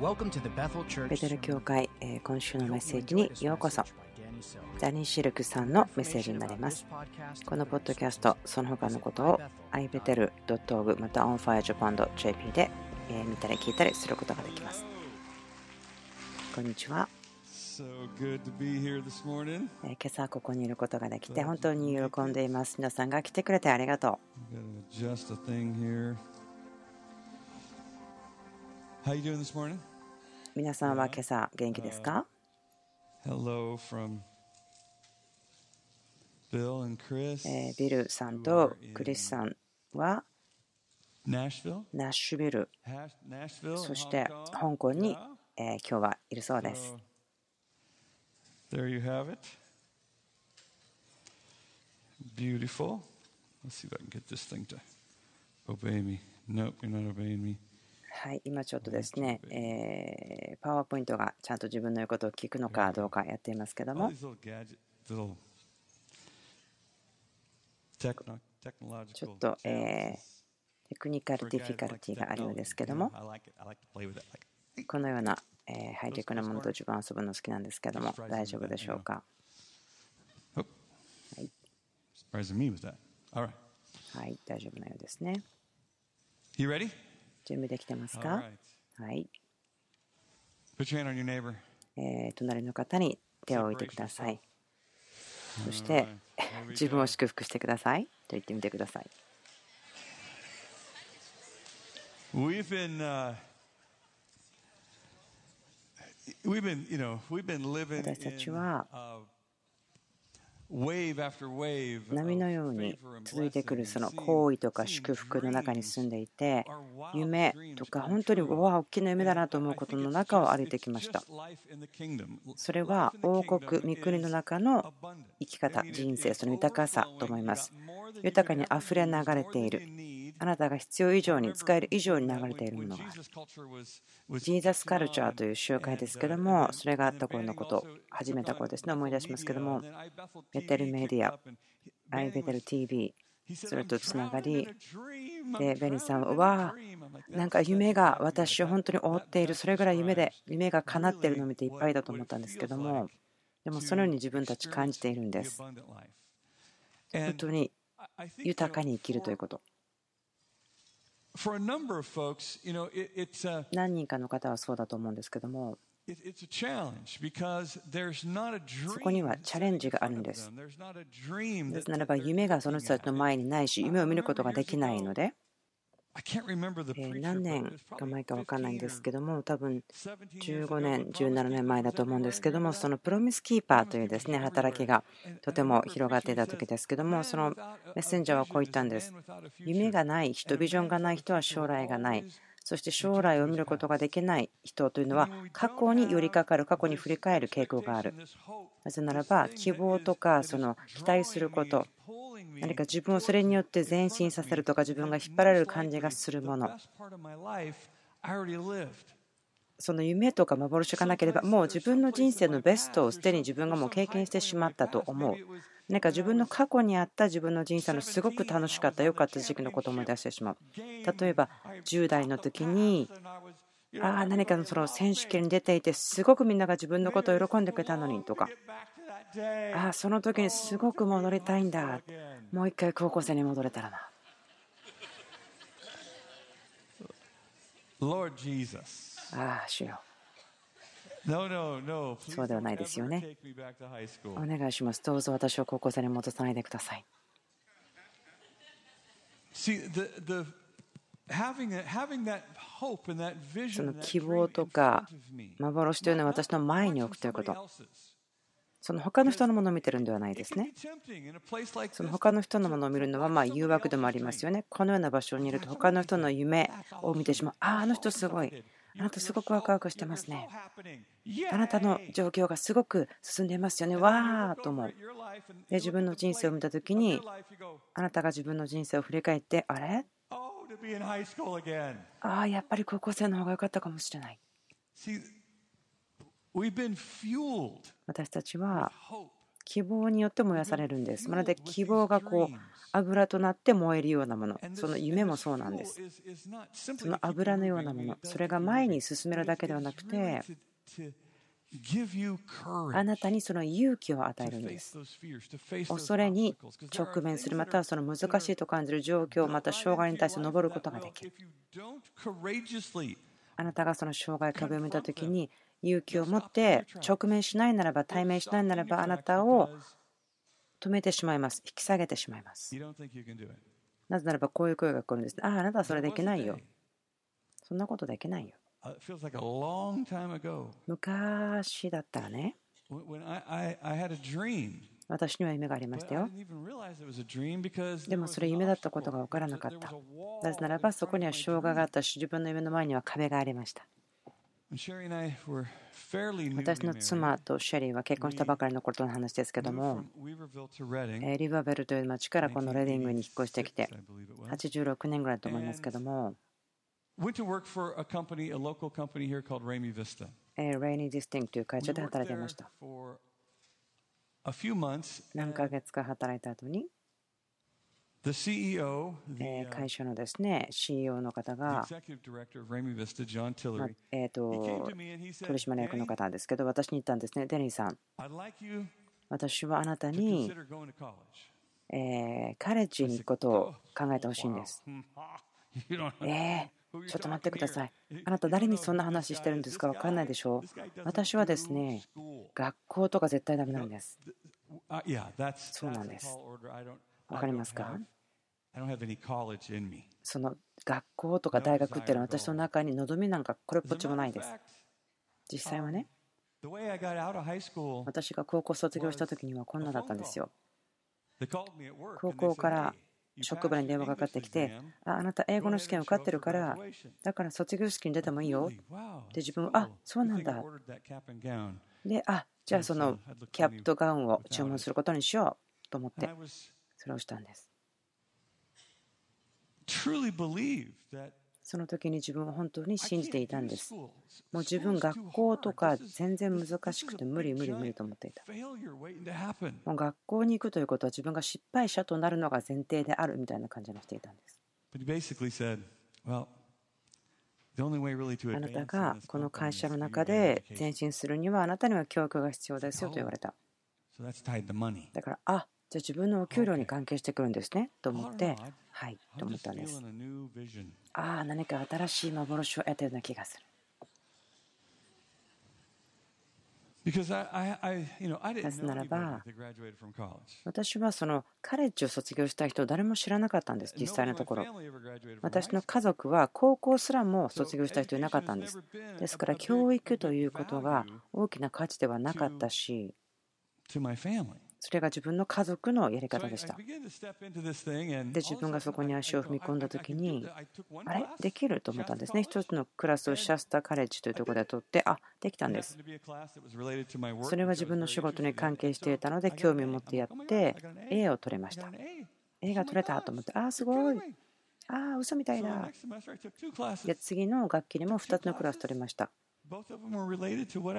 ベテル教会、えー今週のメッセージにようこそ。ダニー・シルクさんのメッセージになります。このポッドキャスト、その他のことを ibetel.org また onfirejapan.jp で、えー見たり聞いたりすることができます。こんにちは。So good to be here this morning. えー今朝ここにいることができて本当に喜んでいます。皆さんが来てくれてありがと here. How you doing this morning? う。皆さんは今朝元気ですか Hello from Bill and Chris. えービルさんとクリスさんは Nashville? ナッシュビル、Hash- Nashville? そして Hong Kong? 香港に Yeah.、えー今日はいるそうです。So, there you have it. Beautiful. Let's see if I can get this thing to obey me. Nope, you're not obeying me. はい、今ちょっとですね、えー、パワーポイントがちゃんと自分の言うことを聞くのかどうかやっていますけども、ちょっと、えー、テクニカルディフィカルティがあるようですけども、このような、えー、ハイテクなものと自分遊ぶの好きなんですけども、大丈夫でしょうか？はい、大丈夫なようですね。準備できてますか.はい、Put your hand on your neighbor. えー隣の方に手を置いてください。そして自分を.祝福してくださいと言ってみてください。We've been, uh, we've been, you know, we've been living 私たち in は uh, 波のように続いてくるその好意とか祝福の中に住んでいて夢とか本当にうわあ大きな夢だなと思うことの中を歩いてきました。それは王国御国の中の生き方人生その豊かさと思います。豊かにあれ流れている。あなたが必要以上に、使える以上に流れているものがある。ジーザスカルチャーという集会ですけれども、それがあった頃のこと、始めた頃ですね、思い出しますけれども、ベテルメディア、アイベテル TV、それとつながり、で、ベニさんは、なんか夢が私を本当に追っている、それぐらい夢で、夢が叶っているのを見ていっぱいだと思ったんですけれども、でもそのように自分たち感じているんです。本当に豊かに生きるということ。何人かの方はそうだと思うんですけども、そこにはチャレンジがあるんです。ですならば、夢がその人たちの前にないし、夢を見ることができないので。何年か前か分かんないんですけ15ども多分 or17 years 15 ago, 年 but 17 Promise 年前だと思うんですけどもそのプロミスキーパーというですね働きがとても広がっていた時ですけどもそのメッセンジャーはこう言ったんです。夢がない人ビジョンがない人は将来がないそして将来を見ることができない人というのは過去に寄りかかる過去に振り返る傾向がある。なぜならば希望とかその期待すること何か自分をそれによって前進させるとか自分が引っ張られる感じがするもの。その夢とか幻がなければもう自分の人生のベストをすでに自分がもう経験してしまったと思う。何か自分の過去にあった自分の人生のすごく楽しかった良かった時期のことを思い出してしまう。例えば10代の時にああ何かのその選手権に出ていてすごくみんなが自分のことを喜んでくれたのにとか。ああその時にすごく戻りたいんだ。もう一回高校生に戻れたらな.ああ主よそうではないですよね。お願いします。どうぞ私を高校生に戻さないでください。その希望とか幻というのは私の前に置くということ。その他の人のものを見てるんではないですね。その他の人のものを見るのはまあ誘惑でもありますよね。このような場所にいると他の人の夢を見てしまう。ああ、あの人すごい。あなたすごくワクワクしてますね。あなたの状況がすごく進んでいますよね。わーと思う。で自分の人生を見たときにあなたが自分の人生を振り返ってあれ？Oh. ああ、やっぱり高校生の方が良かったかもしれない。私たちは希望によって燃やされるんです。まるで希望がこう油となって燃えるようなもの、その夢もそうなんです。その油のようなもの、それが前に進めるだけではなくて、あなたにその勇気を与えるんです。恐れに直面する、またはその難しいと感じる状況、また障害に対して登ることができる。あなたがその障害壁を見たときに勇気を持って直面しないならば、対面しないならば、あなたを止めてしまいます。引き下げてしまいます。なぜならばこういう声が来るんです。ああ、あなたはそれできないよ。そんなことできないよ。昔だったらね、私には夢がありましたよ。でもそれ夢だったことが分からなかった。なぜならばそこには障害があったし、自分の夢の前には壁がありました。私の妻とシェリーは結婚したばかりのことの話ですけども、リバベルという町からこのレディングに引っ越してきて、86年ぐらいだと思いますけども、レイニー・ディスティングという会社で働いていました。何ヶ月か働いた後に、会社のですね CEO の方が、えと取締役の方ですけど、私に言ったんですね、デニーさん、私はあなたに、えカレッジに行くことを考えてほしいんです。えー、ちょっと待ってください。あなた誰にそんな話してるんですか？分かんないでしょ？う私はですね、学校とか絶対ダメなんです。そうなんです。わかりますか？その学校とか大学っていうのは私の中に望みなんかこれっぽっちもないです。実際はね、私が高校卒業した時にはこんなだったんですよ。高校から職場に電話がかかってきて、ああなた英語の試験受かってるから、だから卒業式に出てもいいよ。で、自分は、あそうなんだ。で、あじゃあそのキャップとガウンを注文することにしようと思って、それをしたんです。その時に自分は本当に信じていたんです。もう自分、学校とか全然難しくて無理無理無理と思っていた。もう学校に行くということは自分が失敗者となるのが前提であるみたいな感じにしていたんです。あなたがこの会社の中で前進するにはあなたには教育が必要ですよと言われた。だから、あじゃあ自分のお給料に関係してくるんですねと思って、はいと思ったんです。ああ、何か新しい幻を得たような気がする。なぜならば、私はそのカレッジを卒業した人を誰も知らなかったんです、実際のところ。私の家族は高校すらも卒業した人いなかったんです。ですから、教育ということが大きな価値ではなかったし、それが自分の家族のやり方でした。で、自分がそこに足を踏み込んだ時に、あれ？できると思ったんですね。一つのクラスをシャスタカレッジというところで取って、あできたんです。それは自分の仕事に関係していたので、興味を持ってやって、A を取れました。A が取れたと思って、ああ、すごい。ああ、嘘みたいだ。で、次の学期にも2つのクラス取りました。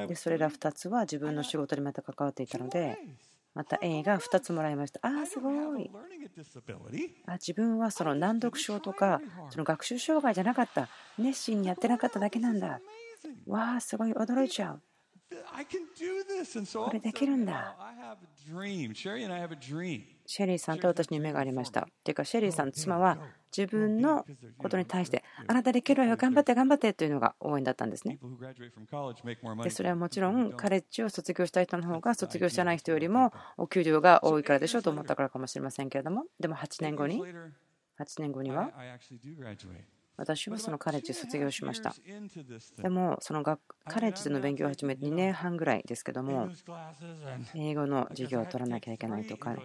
で、それら2つは自分の仕事にまた関わっていたので、また A が2つもらいました。ああ、すごい。あ自分はその難読症とかその学習障害じゃなかった。熱心にやってなかっただけなんだ。わあ、すごい驚いちゃう。これできるんだ。シェリーさんと私に夢がありました。っていうか、シェリーさん、妻は自分のことに対して、あなたできるわよ、頑張って、頑張ってというのが応援だったんですね。で、それはもちろん、カレッジを卒業した人の方が卒業してない人よりもお給料が多いからでしょと思ったからかもしれませんけれども、でも8年後に、8年後には、私はそのカレッジ卒業しました。でも、そのカレッジでの勉強を始めて2年半ぐらいですけども、英語の授業を取らなきゃいけないとか、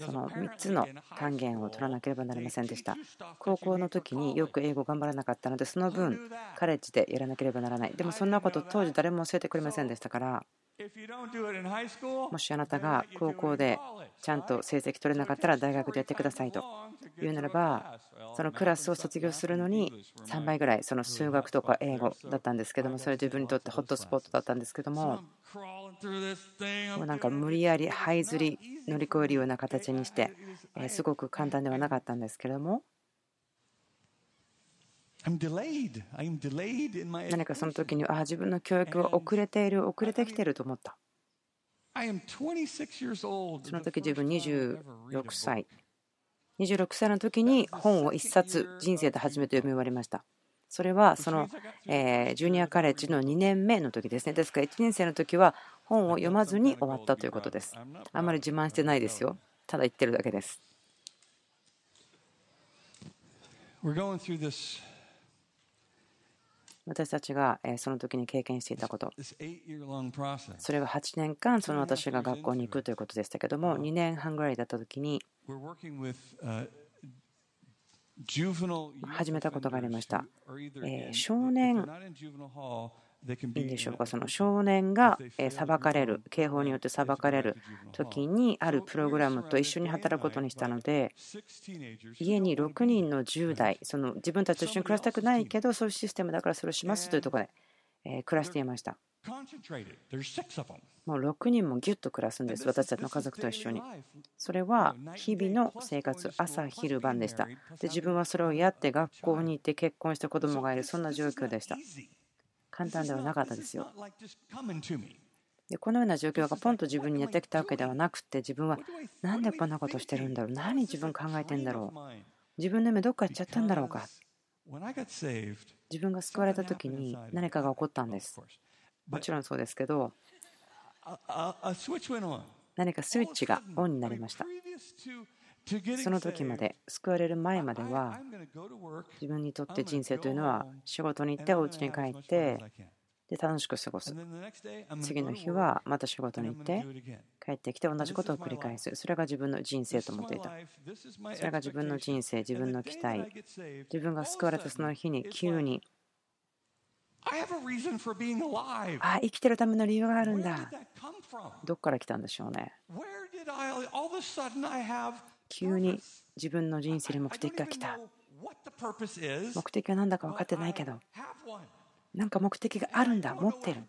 その3つの単元を取らなければなりませんでした。高校の時によく英語頑張らなかったので、その分、カレッジでやらなければならない。でも、そんなこと当時誰も教えてくれませんでしたから、もしあなたが高校でちゃんと成績取れなかったら大学でやってくださいと。言うならばそのクラスを卒業するのに3倍ぐらいその数学とか英語だったんですけどもそれ自分にとってホットスポットだったんですけどももうなんか無理やり這いずり乗り越えるような形にしてえすごく簡単ではなかったんですけれども何かその時にあ自分の教育は遅れている遅れてきていると思った。その時自分26歳。26歳の時に本を1冊人生で初めて読み終わりました。それはそのえジュニアカレッジの2年目の時ですね。ですから1年生の時は本を読まずに終わったということです。あんまり自慢してないですよ。ただ言ってるだけです私たちがその時に経験していたこと。それは8年間その私が学校に行くということでしたけども2年半ぐらいだった時に始めたことがありました。少年いいんでしょうかその少年が裁かれる刑法によって裁かれる時にあるプログラムと一緒に働くことにしたので家に6人の10代その自分たちと一緒に暮らしたくないけどそういうシステムだからそれをしますというところで暮らしていました。もう6人もぎゅっと暮らすんです私たちの家族と一緒に。それは日々の生活朝昼晩でした。で自分はそれをやって学校に行って結婚して子供がいる。そんな状況でした簡単ではなかったですよ。でこのような状況がポンと自分にやってきたわけではなくて自分は何でこんなことしてるんだろう？何自分考えてんだろう？自分の目どっか行っちゃったんだろうか？自分が救われた時に何かが起こったんです。もちろんそうですけど何かスイッチがオンになりましたその時まで救われる前までは自分にとって人生というのは仕事に行ってお家に帰ってで楽しく過ごす。次の日はまた仕事に行って帰ってきて同じことを繰り返す。それが自分の人生と思っていた。それが自分の人生自分の期待。自分が救われたその日に急にあ生きてるための理由があるんだ。どっから来たんでしょうね急に自分の人生に目的が来た。目的は何だか分かってないけどなんか目的があるんだ持ってる。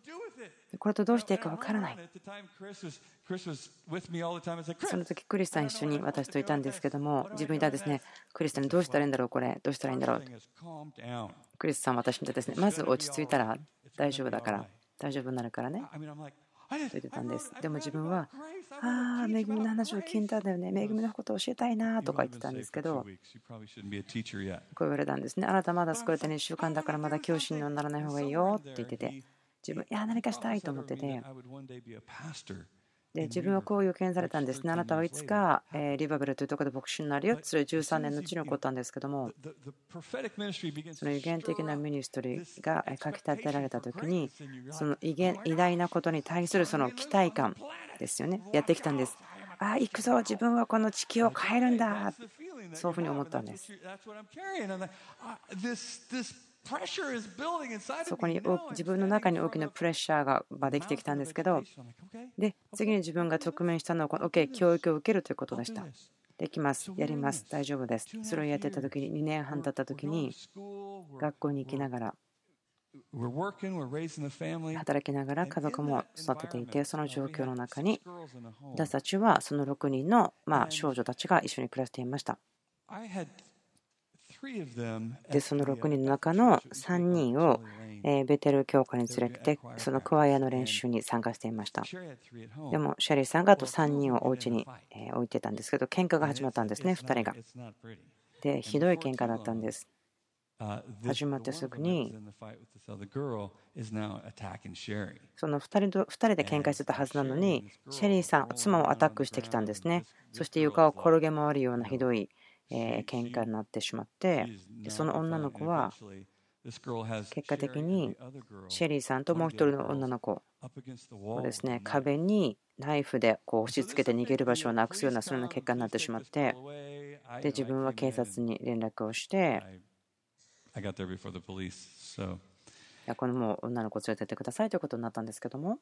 これとどうしていいか分からない。その時クリスさん一緒に私といたんですけども自分いたですね。クリスさんどうしたらいいんだろうこれ。どうしたらいいんだろう。クリスさん私見てですね。まず落ち着いたら大丈夫だから。大丈夫になるからね。と言ってたんです。でも自分は、ああ、恵みの話を聞いたんだよね、恵みのことを教えたいなとか言ってたんですけど、こう言われたんですね。あなたまだ救われて2週間だからまだ教師にはならない方がいいよって言ってて、自分、いや、何かしたいと思ってて、で自分はこう予見されたんですね。あなたはいつか、えリバベルというところで牧師になるよ。それ13年のうちに起こったんですけども、その予言的なミニストリーが書き立てられたときに、その偉大なことに対するその期待感ですよね。やってきたんです。ああ、行くぞ、自分はこの地球を変えるんだ。そういうふうに思ったんです。そこに自分の中に大きなプレッシャーができてきたんですけど、で次に自分が直面したのは、OK、教育を受けるということでした。できます、やります、大丈夫です。それをやってた時に、2年半経った時に、学校に行きながら、働きながら家族も育てていて、その状況の中に、私たちはその6人のま少女たちが一緒に暮らしていました。でその6人の中の3人をベテル教会に連れてそのクワイアの練習に参加していました。でもシェリーさんがあと3人をお家に置いてたんですけど喧嘩が始まったんですね2人が。でひどい喧嘩だったんです。始まってすぐにその2人と2人で喧嘩してたはずなのにシェリーさん妻をアタックしてきたんですね。そして床を転げ回るようなひどいえー、喧嘩になってしまってその女の子は結果的にシェリーさんともう一人の女の子をですね壁にナイフでこう押し付けて逃げる場所をなくすようなそんな結果になってしまってで自分は警察に連絡をしてこのもう女の子を連れてってくださいということになったんですけども。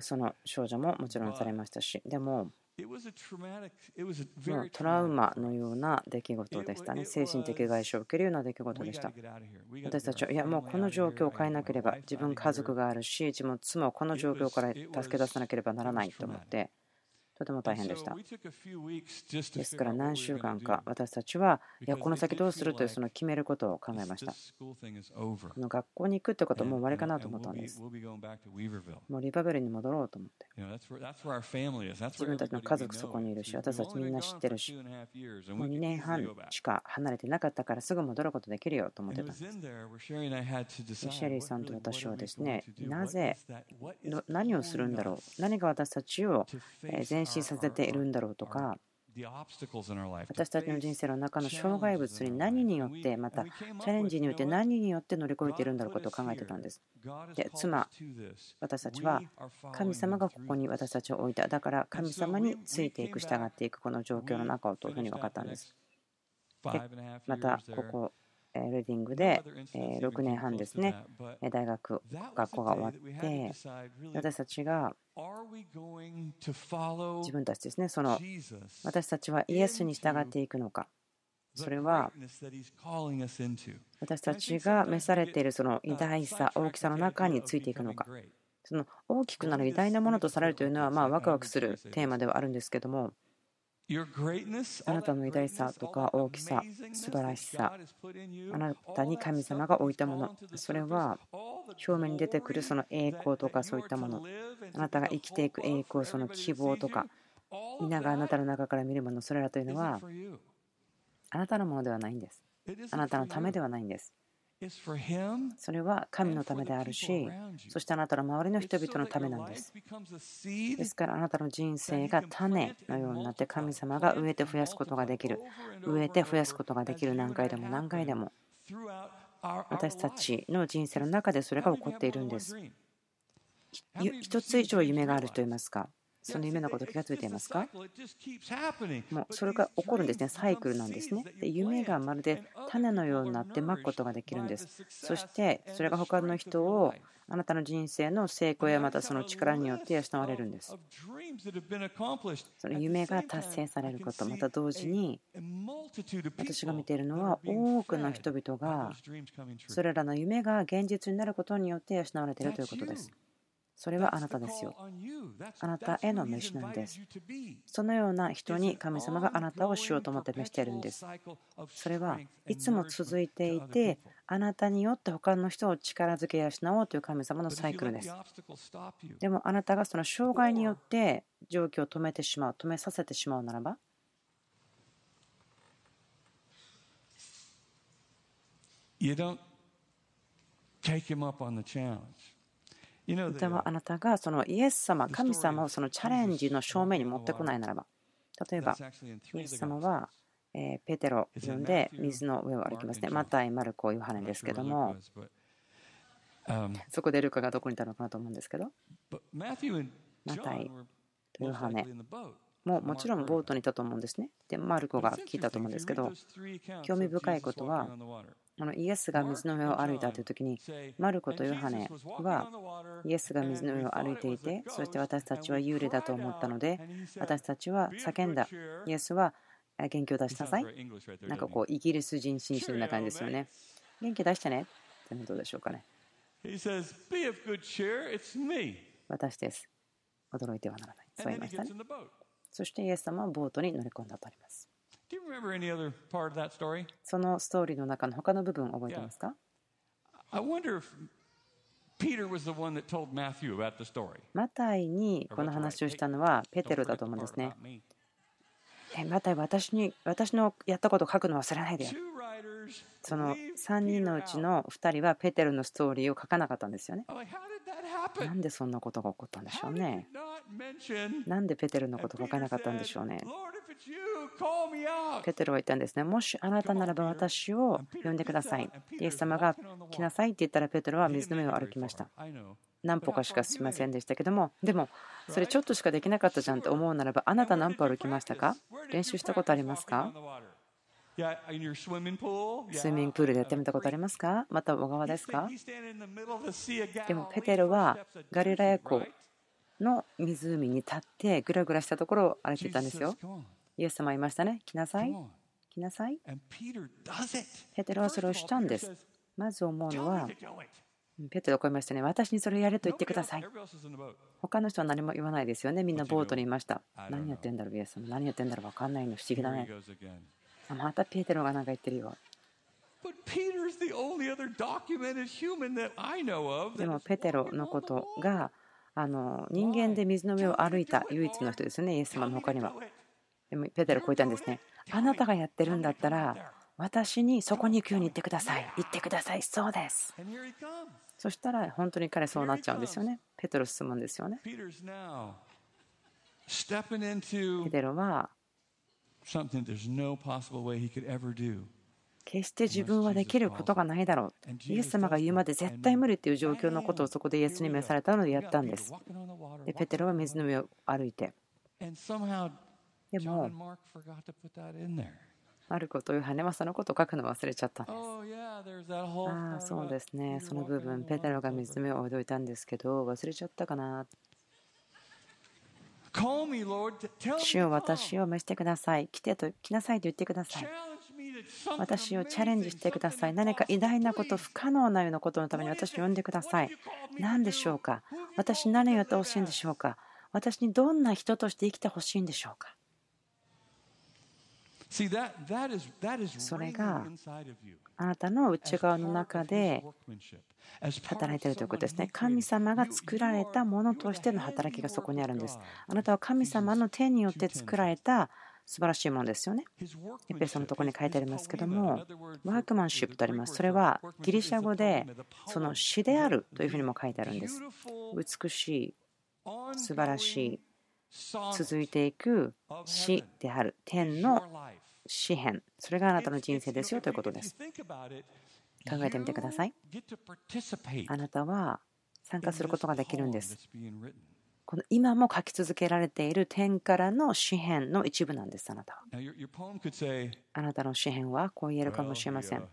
その少女ももちろんされましたしでもトラウマのような出来事でしたね。精神的外傷を受けるような出来事でした。私たちは、いや、もうこの状況を変えなければ、自分家族があるし、自分妻をこの状況から助け出さなければならないと思って、とても大変でした。ですから何週間か私たちはいやこの先どうするというその決めることを考えました。この学校に行くってことはもう終わりかなと思ったんです。もうリバベルに戻ろうと思って。自分たちの家族そこにいるし、私たちみんな知ってるし、もう2年半しか離れてなかったからすぐ戻ることできるよと思ってたんです。シェリーさんと私はですね、なぜ、何をするんだろう、何が私たちを前進させているんだろうとか、私たちの人生の中の障害物に何によって、またチャレンジによって何によって乗り越えているんだろうことを考えてたんです。で、妻、私たちは神様がここに私たちを置いた。だから神様についていく、従っていくこの状況の中をというふうに分かったんです。でまたここレディングで6年半ですね、大学、学校が終わって、私たちが自分たちですね、その私たちはイエスに従っていくのか、それは私たちが召されているその偉大さ、大きさの中についていくのか、その大きくなる偉大なものとされるというのは、まあ、ワクワクするテーマではあるんですけども、あなたの偉大さとか大きさ、素晴らしさ、あなたに神様が置いたもの、それは表面に出てくるその栄光とかそういったもの、あなたが生きていく栄光、その希望とか、皆があなたの中から見るもの、それらというのは、あなたのものではないんです。あなたのためではないんです。それは神のためであるし、そしてあなたの周りの人々のためなんです。ですからあなたの人生が種のようになって神様が植えて増やすことができる。植えて増やすことができる何回でも何回でも。私たちの人生の中でそれが起こっているんです。一つ以上夢があると言いますか。その夢のこと気がついていますか？もうそれが起こるんですね、サイクルなんですね。で夢がまるで種のようになってまくことができるんです。そしてそれが他の人をあなたの人生の成功やまたその力によって養われるんです。その夢が達成されること、また同時に私が見ているのは多くの人々がそれらの夢が現実になることによって養われているということです。それはあなたですよ。あなたへの飯なんです。そのような人に神様があなたをしようと思って召しているんです。それはいつも続いていて、あなたによって他の人を力づけ養おうという神様のサイクルです。でもあなたがその障害によって状況を止めてしまう、止めさせてしまうならば、You don't take him up on the challenge. でもあなたがそのイエス様、神様をそのチャレンジの正面に持ってこないならば、例えば、イエス様はペテロ呼んで水の上を歩きますね。マタイ、マルコ、ヨハネですけども、そこでルカがどこにいたのかなと思うんですけど、マタイとヨハネももちろんボートにいたと思うんですね。で、マルコが聞いたと思うんですけど、興味深いことは、このイエスが水の上を歩いたという時に、マルコとヨハネはイエスが水の上を歩いていて、そして私たちは幽霊だと思ったので、私たちは叫んだ。イエスは元気を出しなさい。なんかこう、イギリス人紳士な感じですよね。元気出してね。ってどうでしょうかね。私です。驚いてはならない。そう言いましたね。そしてイエス様はボートに乗り込んだとあります。そのストーリーの中の他の部分を覚えてますか？マタイにこの話をしたのはペテロだと思うんですね。えマタイ私に私のやったことを書くの忘れないでその3人のうちの2人はペテロのストーリーを書かなかったんですよね。なんでそんなことが起こったんでしょうね。なんでペテロのこと書かなかったんでしょうね。ペテロは言ったんですね。もしあなたならば私を呼んでください。イエス様が来なさいって言ったらペテロは水の上を歩きました。何歩かしかしませんでしたけども、でもそれちょっとしかできなかったじゃんって思うならば、あなた何歩歩きましたか？練習したことありますか？スイミングプールでやってみたことありますか？また小川ですか？でもペテロはガリラヤ湖の湖に立ってぐらぐらしたところを歩いていたんですよイエス様いましたね。来なさい。来なさい。ペテロはそれをしたんです。まず思うのは、ペテロこう言いましたね。私にそれをやれと言ってください。他の人は何も言わないですよね。みんなボートにいました。何やってんだろう、イエス様。何やってんだろう、分かんないの。不思議だね。またペテロが何か言ってるよ。でもペテロのことがあの人間で水の上を歩いた唯一の人ですね、イエス様のほかには。でもペテロこう言ったんですね。あなたがやってるんだったら、私にそこに行くように言ってください。言ってください。そうです。そしたら本当に彼そうなっちゃうんですよね。ペテロ進むんですよね。ペテロは.決して自分はできることがないだろう。イエス様が言うまで絶対無理っていう状況のことをそこでイエスに召されたのでやったんです。で、ペテロは水の上を歩いて。でも.マルコという羽はそのことを書くのを忘れちゃった。んです。Oh ああそうですね。その部分ペテロが.水の上を泳いだんですけど忘れちゃったかな。主 come. 私を召してください。来てと来なさいと言ってください。私をチャレンジしてください。何か偉大なこと不可能なようなことのために私を呼んでください。何でしょうか？私に何をやってほしいんでしょうか？私にどんな人として生きてほしいんでしょうか？それが inside of you. あなたの内側の中で workmanship. As part 働いているということですね神.様が作られたものとしての働きがそこにあるんですあなたは神様の手によって作られた素晴らしいものですよねエペソのところに書いてありますけどもワークマンシップとありますそれはギリシャ語でその詩であるというふうにも書いてあるんです美しい素晴らしい続いていく詩である天の.詩篇それがあなたの人生ですよということです。考えてみてください。あなたは参加することができるんです.この今も書き続けられている天からの詩篇の一部なんですあなたは。あなたの詩篇はこう言えるかもしれません uh, uh,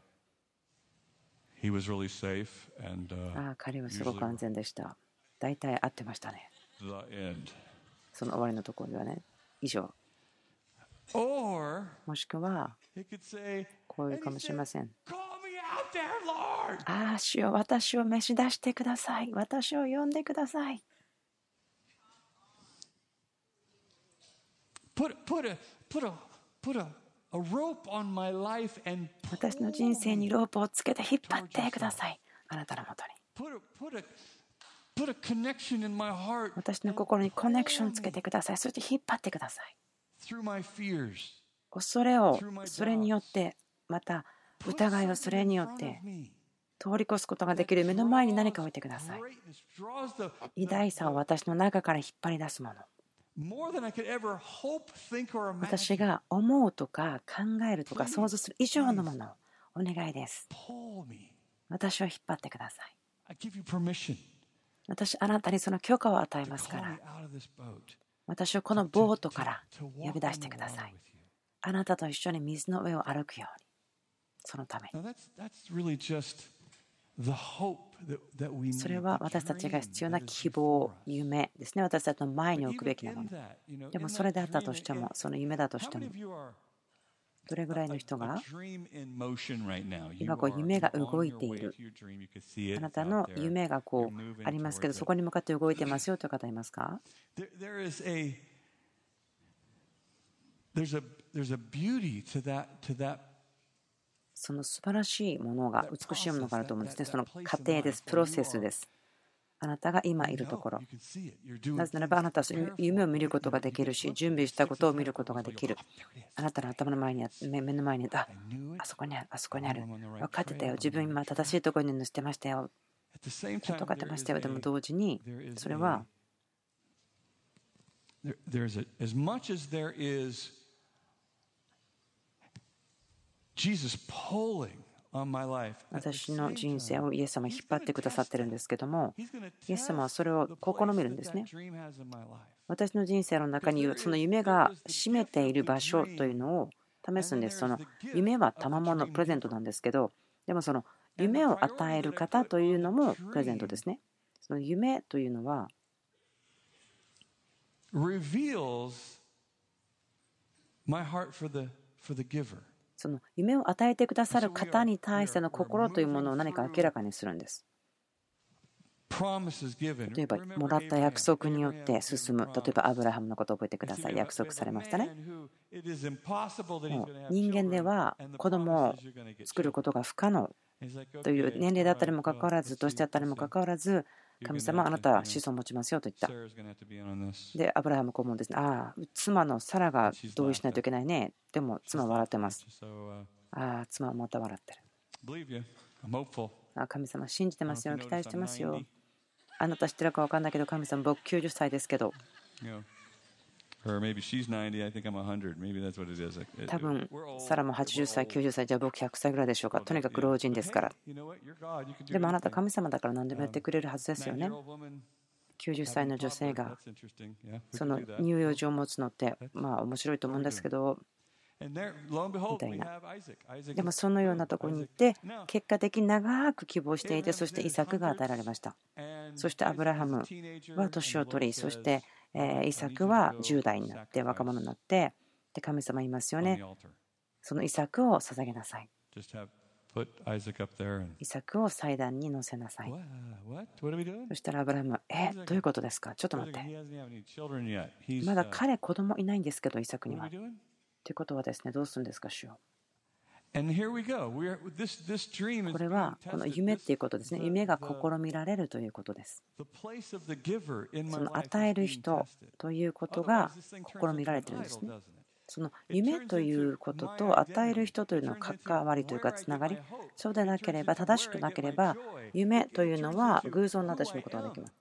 ああ彼はすごく安全でした。大体合ってましたね.その終わりのところではね。以上もしくは、こういうかもしれません。ああ、主よ私を召し出してください。私を呼んでください。私の人生にロープをつけて引っ張ってください。あなたのもとに。私の心にコネクションつけてください。そして引っ張ってください。恐れをそれによってまた疑いをそれによって.通り越すことができる目の前に何か置いてください Greatness draws the, 偉大さを私の中から引っ張り出すもの私.が思うとか考えるとか想像する以上のものをお願いです.私を引っ張ってください私あなたにその許可を与えますから私をこのボートから呼び出してください。あなたと一緒に水の上を歩くように、そのために。それは私たちが必要な希望、夢ですね、私たちの前に置くべきなもの。でもそれであったとしても、その夢だとしても。どれぐらいの人が？今、夢が動いている。あなたの夢がこうありますけど、そこに向かって動いてますよという方いますか？その素晴らしいものが、美しいものがあると思うんですね。その過程です、プロセスです。あなたが今いるところ。なぜならば、あなたは夢を見ることができるし、準備したことを見ることができる。あなたの頭の前に、目の前に、あ、あそこにある、あそこにある。分かってたよ。自分今、正しいところに乗せてましたよ。ちょっと分てましたよ。でも同時に、それは、イエス pulling on my life. at the 私の人生をイエス様は引っ張ってくださってるんですけどもイエス様はそれを試みるんですね.私の人生の中にその夢が占めている場所というのを試すんですその夢は賜物プレゼントなんですけどでもその夢を与える方というのもプレゼントですねその夢というのは reveals my heart for the, for the giver. その夢を与えてくださる方に対しての心というものを何か明らかにするんです。例えば、もらった約束によって進む。例えば、アブラハムのことを覚えてください。約束されましたね。人間では子供を作ることが不可能という年齢だったにもかかわらず、年だったにもかかわらず、神様、あなたは子孫を持ちますよと言った。で、アブラハムこう思うんですね。ああ、妻のサラが同意しないといけないね。でも、妻は笑ってます。Uh, ああ、妻はまた笑ってる。あ神様、信じてますよ。期待してますよ。あなた知ってるか分かんないけど、神様、僕90歳ですけど、多分サラも80歳、90歳、じゃあ僕100歳ぐらいでしょうか。とにかく老人ですから。でもあなた、神様だから何でもやってくれるはずですよね。90歳の女性が、その乳幼児を持つのって、まあ面白いと思うんですけど、みたいな。でもそのようなところに行って、結果的に長く希望していて、そして遺作が与えられました。そしてアブラハムは年を取り、そして、えーイサクは10代になって、若者になって、で神様言いますよね.そのイサクを捧げなさい。イサクを祭壇に乗せなさい。そしたらアブラハムは、え、どういうことですか？ちょっと待って。まだ uh, 彼、子供いないんですけど、イサクには。と?いうことはですね、どうするんですか、主よ。これは、この.夢 This- っていうことですね。the- 夢が試みられるということです。the place of the giver in その与える人.ということが試みられてるんですね。その夢ということと与える人というのの関わりというかつながり、そうでなければ正しくなければ、夢というのは偶像になってしまうことができます。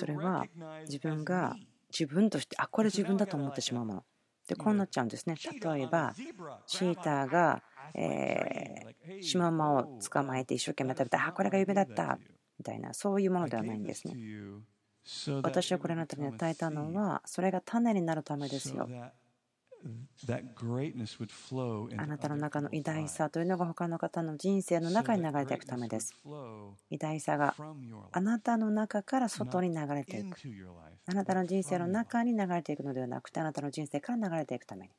それは自分が.自分として、あ、これ自分だと思ってしまうもの。で、こうなっちゃうんですね。例えば.チーターが、えーシマウマを捕まえて一生懸命食べて、あ、これが夢だったみたいな、そういうものではないんですね。私はこれあなたに与えたのは、それが種になるためですよ。あなたの中の偉大さというのが他の方の人生の中に流れていくためです。偉大さがあなたの中から外に流れていく。あなたの人生の中に流れていくのではなくて、あなたの人生から流れていくために。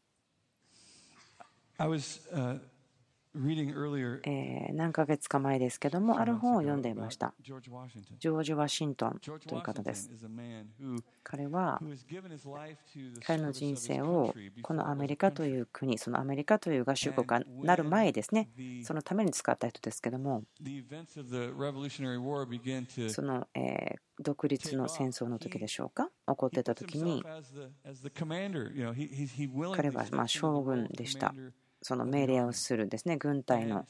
何ヶ月か前ですけども、ある本を読んでいました。ジョージ・ワシントンという方です。彼は、彼の人生をこのアメリカという国、そのアメリカという合衆国がなる前ですね、そのために使った人ですけども、その、え独立の戦争の時でしょうか、起こっていた時に、彼はま将軍でした。その命令をするですね、軍隊の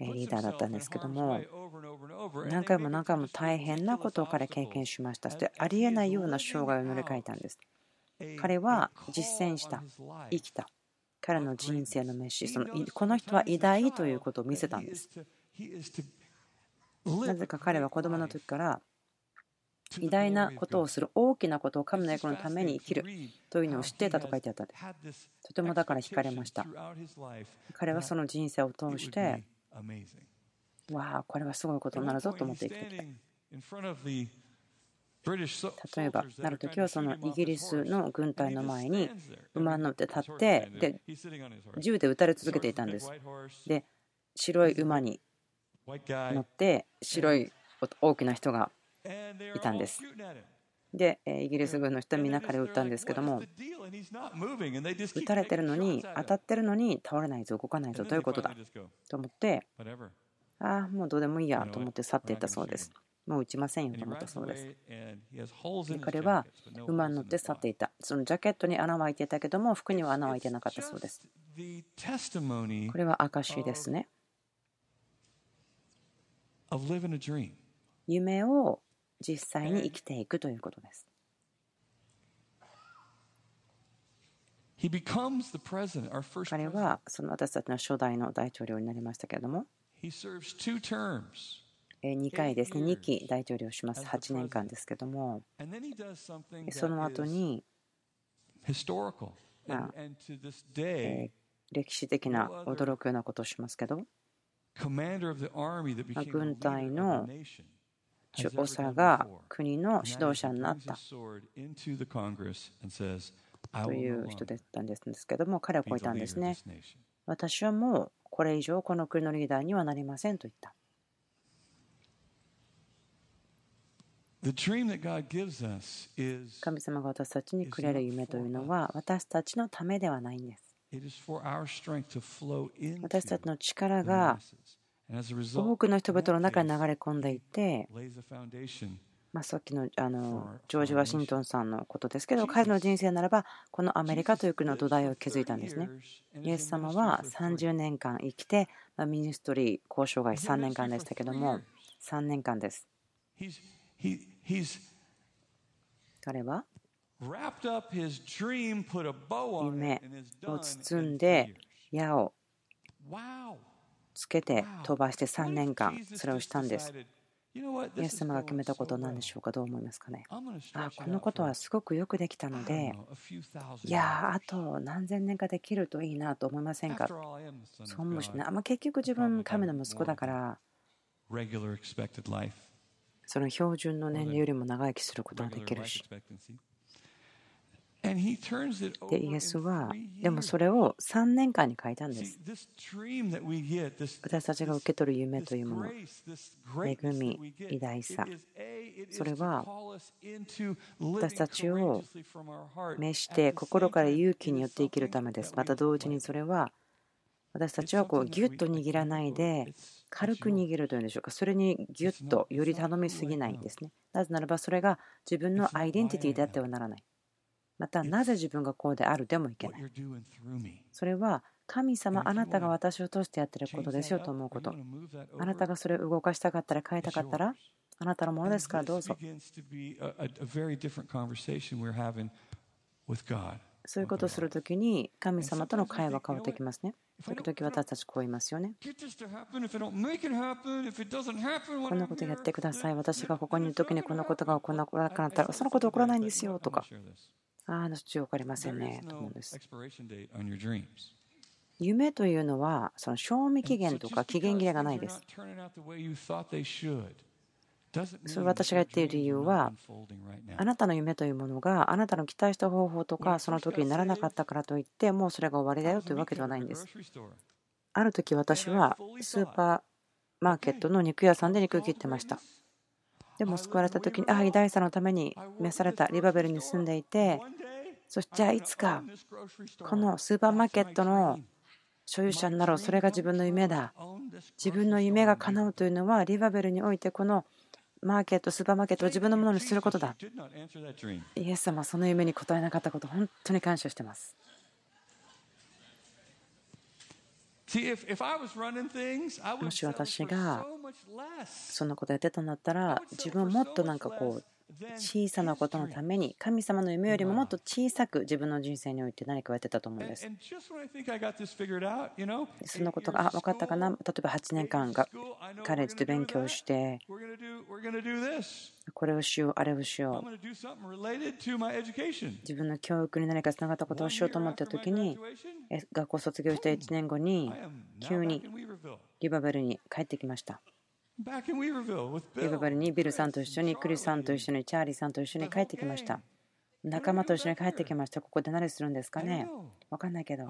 リーダーだったんですけども何回も何回も大変なことを彼経験しました。そしてありえないような障害を乗り越えたんです。彼は実践した.生きた。彼の人生の飯、そのいこの人は偉大ということを見せたんです。なぜか彼は子供の時から偉大なことをする、大きなことを神の役のために生きるというのを知っていたと書いてあった。とてもだから惹かれました。彼はその人生を通して、わあ、これはすごいことになるぞと思って生きてきた。例えば、なるときはそのイギリスの軍隊の前に馬に乗って立って、で銃で撃たれ続けていたんです。で、白い馬に乗って、白い大きな人がいたんです。で、えーイギリス軍の人はみんな彼を撃ったんですけども、撃たれてるのに、当たってるのに倒れないぞ、動かないぞ、どういうことだ？と思って、ああ、もうどうでもいいやと思って去っていったそうです。もう撃ちませんよと思ったそうです。で彼は馬に乗って去っていた。そのジャケットに穴は開いていたけども、服には穴は開いてなかったそうです。これは証ですね。夢を実際に生きていくということです。彼はその私たちの初代の大統領になりましたけれども、2回ですね、2期大統領します、8年間ですけれども、その後に、歴史的な驚くようなことをしますけど、軍隊のュオサが国の指導者になった。という人だったんですけども彼はこう言ったんですね私はもうこれ以上この国のリーダーにはなりませんと言った。神様が私たちにくれる夢というのは私たちのためではないんです。私たちの力が多くの人々の中に流れ込んでいて、まあ、さっきのあのジョージ・ワシントンさんのことですけど彼の人生ならばこのアメリカという国の土台を築いたんですね。イエス様は30年間生きて、まあ、ミニストリー交渉外3年間でしたけども3年間です。彼は？夢を包んで矢をつけて飛ばして3年間それをしたんです。イエス様が決めたことは何でしょうか？どう思いますかね？あこのことはすごくよくできたのでいやあと何千年かできるといいなと思いませんか？そう思うしねあ結局自分神の息子だからその標準の年齢よりも長生きすることができるしでイエスはでもそれを3年間に書いたんです。私たちが受け取る夢というもの恵み偉大さ。それは私たちを召して心から勇気によって生きるためです。また同時にそれは私たちはこうギュッと握らないで軽く握るというんでしょうか。それにギュッとより頼みすぎないんですね。なぜならばそれが自分のアイデンティティであってはならないまたなぜ自分がこうであるでもいけないそれは神様あなたが私を通してやってることですよと思うことあなたがそれを動かしたかったら変えたかったらあなたのものですからどうぞそういうことをするときに神様との会話が変わってきますね。時々私たちこう言いますよね。こんなことやってください。私がここにいるときにこんなことが起こらなくなったらそのこと起こらないんですよとか。ああ、のち分かりませんね。と思うんです？夢というのはその賞味期限とか期限切れがないです。それ私が言っている理由はあなたの夢というものがあなたの期待した方法とかその時にならなかったからといってもうそれが終わりだよというわけではないんです。ある時私はスーパーマーケットの肉屋さんで肉切ってましたでも救われた時にああ偉大さのために召されたリバベルに住んでいてそしてじゃあいつかこのスーパーマーケットの所有者になろうそれが自分の夢だ自分の夢が叶うというのはリバベルにおいてこのマーケット、スーパーマーケットを自分のものにすることだ。イエス様はその夢に応えなかったこと、本当に感謝してます。もし私がそんなことやってたんだったら、自分はもっとなんかこう、小さなことのために神様の夢よりももっと小さく自分の人生において何かをやってたと思うんです。そのことがあ分かったかな？例えば8年間がカレッジで勉強してこれをしようあれをしよう。自分の教育に何かつながったことをしようと思った時に学校卒業した1年後に急にリバベルに帰ってきました。リババルにビルさんと一緒にクリスさんと一緒にチャーリーさんと一緒に帰ってきました。仲間と一緒に帰ってきました。ここで何するんですかね？分かんないけど。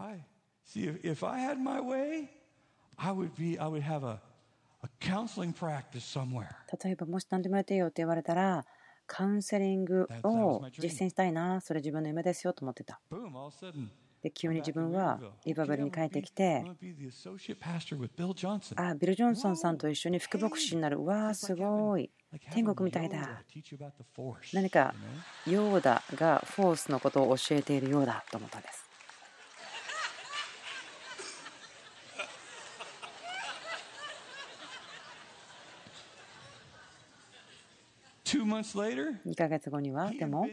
例えばもし何でもやっていいよって言われたらカウンセリングを実践したいな。それ自分の夢ですよと思ってたで急に自分はリバベルに帰ってきて。あビル・ジョンソンさんと一緒に副牧師になる。うわーすごい。天国みたいだ。何かヨーダがフォースのことを教えているようだと思ったんです。2ヶ月後にはでも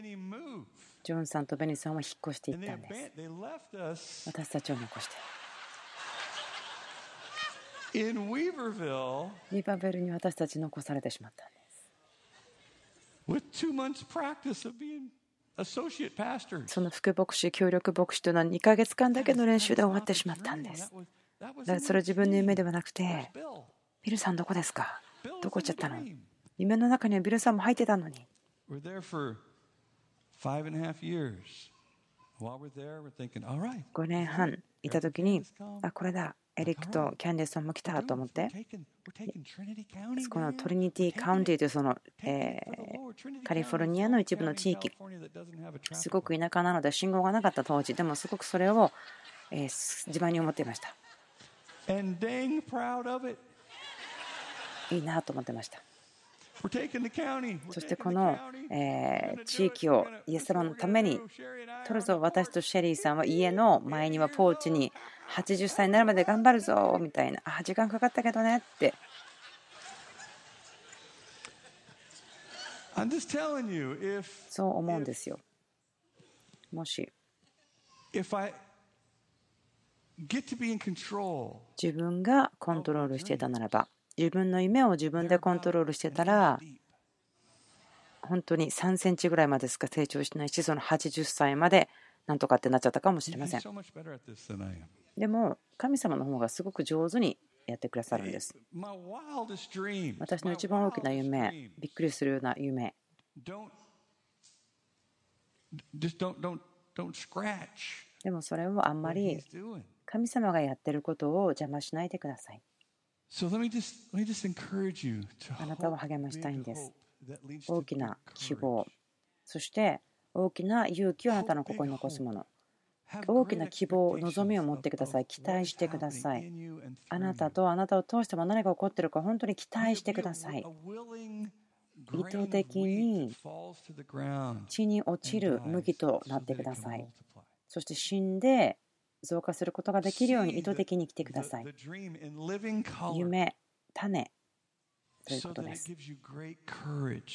ジョンさんとベニーさんは引っ越していったんです。私たちを残して。リバベルに私たち残されてしまったんです。その副牧師協力牧師というのは2ヶ月間だけの練習で終わってしまったんです。だからそれは自分の夢ではなくてビルさんどこですか？どこ行っちゃったの？夢の中にはビルさんも入ってたのに5年半いたときに、あ、これだ、エリックとキャンディソンも来たと思って、このトリニティ・カウンティというその、えー、カリフォルニアの一部の地域、すごく田舎なので信号がなかった当時、でもすごくそれを、えー、自慢に思っていました。いいなと思ってました。そしてこの、えー、地域をイエスロンのために取るぞ私とシェリーさんは家の前にはポーチに80歳になるまで頑張るぞみたいなあ時間かかったけどねって。そう思うんですよ。もし自分がコントロールしていたならば。自分の夢を自分でコントロールしてたら.本当に3センチぐらいまでしか成長しないしその80歳までなんとかってなっちゃったかもしれません.でも神様の方がすごく上手にやってくださるんです.私の一番大きな夢びっくりするような夢でもそれをあんまり.神様がやってることを邪魔しないでくださいあなたを励ましたいんです。大きな希望、そして大きな勇気をあなたのここに残すもの。大きな希望、望みを持ってください。期待してください。あなたとあなたを通しても何が起こっているか本当に期待してください。意図的に血に落ちる麦となってください。そして死んで増加することができるように意図的に来てください。夢、種ということです。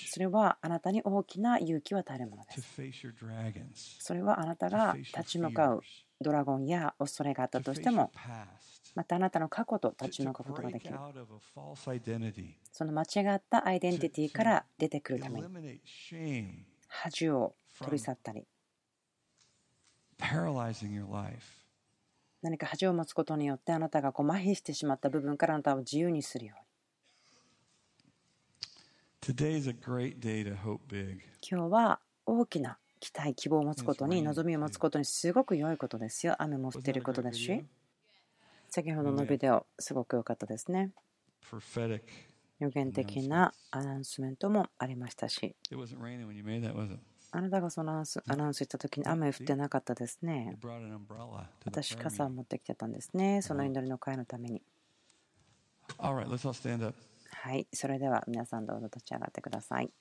それはあなたに大きな勇気を与えるものです。それはあなたが立ち向かうドラゴンや恐れがあったとしても、またあなたの過去と立ち向かうことができる。その間違ったアイデンティティから出てくるために、恥を取り去ったり。何か恥を持つことによってあなたがこう麻痺してしまった部分からあなたを自由にするように。Today is a great day to hope big. 今日は大きな期待希望を持つことに望みを持つことにすごく良いことですよ。雨も降っていることですし先ほどのビデオすごく良かったですね。Prophetic. 予言的なアナウンスメントもありましたしあなたがそのアナウンス,アナウンス行った時に雨降ってなかったですね。私、傘を持ってきてたんですね。その祈りの会のために。はい、それでは皆さんどうぞ立ち上がってください。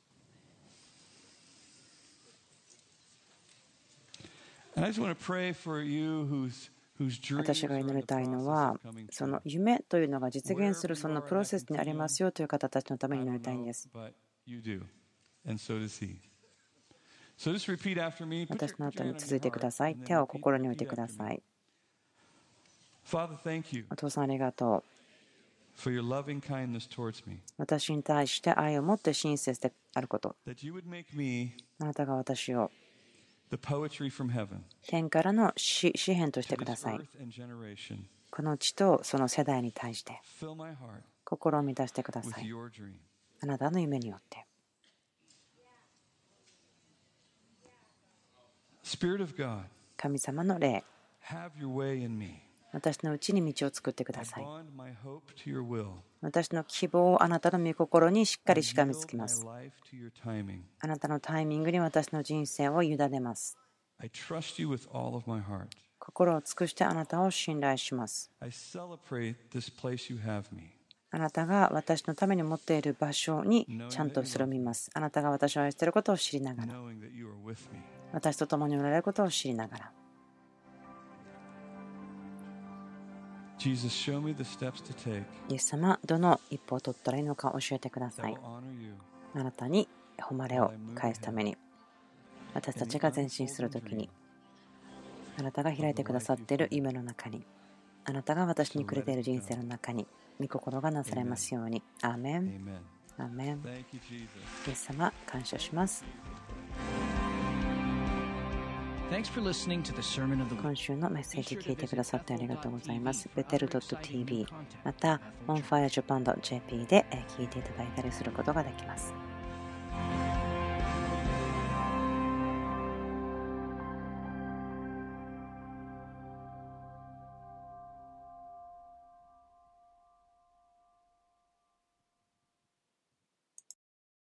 私が祈りたいのは、その夢というのが実現するそのプロセスにありますよという方たちのために祈りたいんです。私の後に続いてください。手を心に置いてください。お父さん、ありがとう。私に対して愛を持って親切であること。あなたが私を天からの詩篇としてください。この地とその世代に対して心を満たしてください。あなたの夢によって。神様の霊私のうちに道を作ってください。私の希望をあなたの御心にしっかりしがみつきます。あなたのタイミングに私の人生を委ねます。心を尽くしてあなたを信頼します。あなたが私のために持っている場所にちゃんとそれを見ます。あなたが私を愛していることを知りながら.私と共におられることを知りながら。Jesus, show me the steps to take イエス様どの一歩を取ったらいいのか教えてください.あなたに誉れを返すために。私たちが前進するときにあなたが開いてくださっている夢の中に。あなたが私にくれている人生の中に御心がなされますようにアーメン.アーメン.イエス様感謝します今週のメッセージ聞いてくださってありがとうございます。ベテル .tv また onfirejapan.jp で聞いていただいたりすることができます。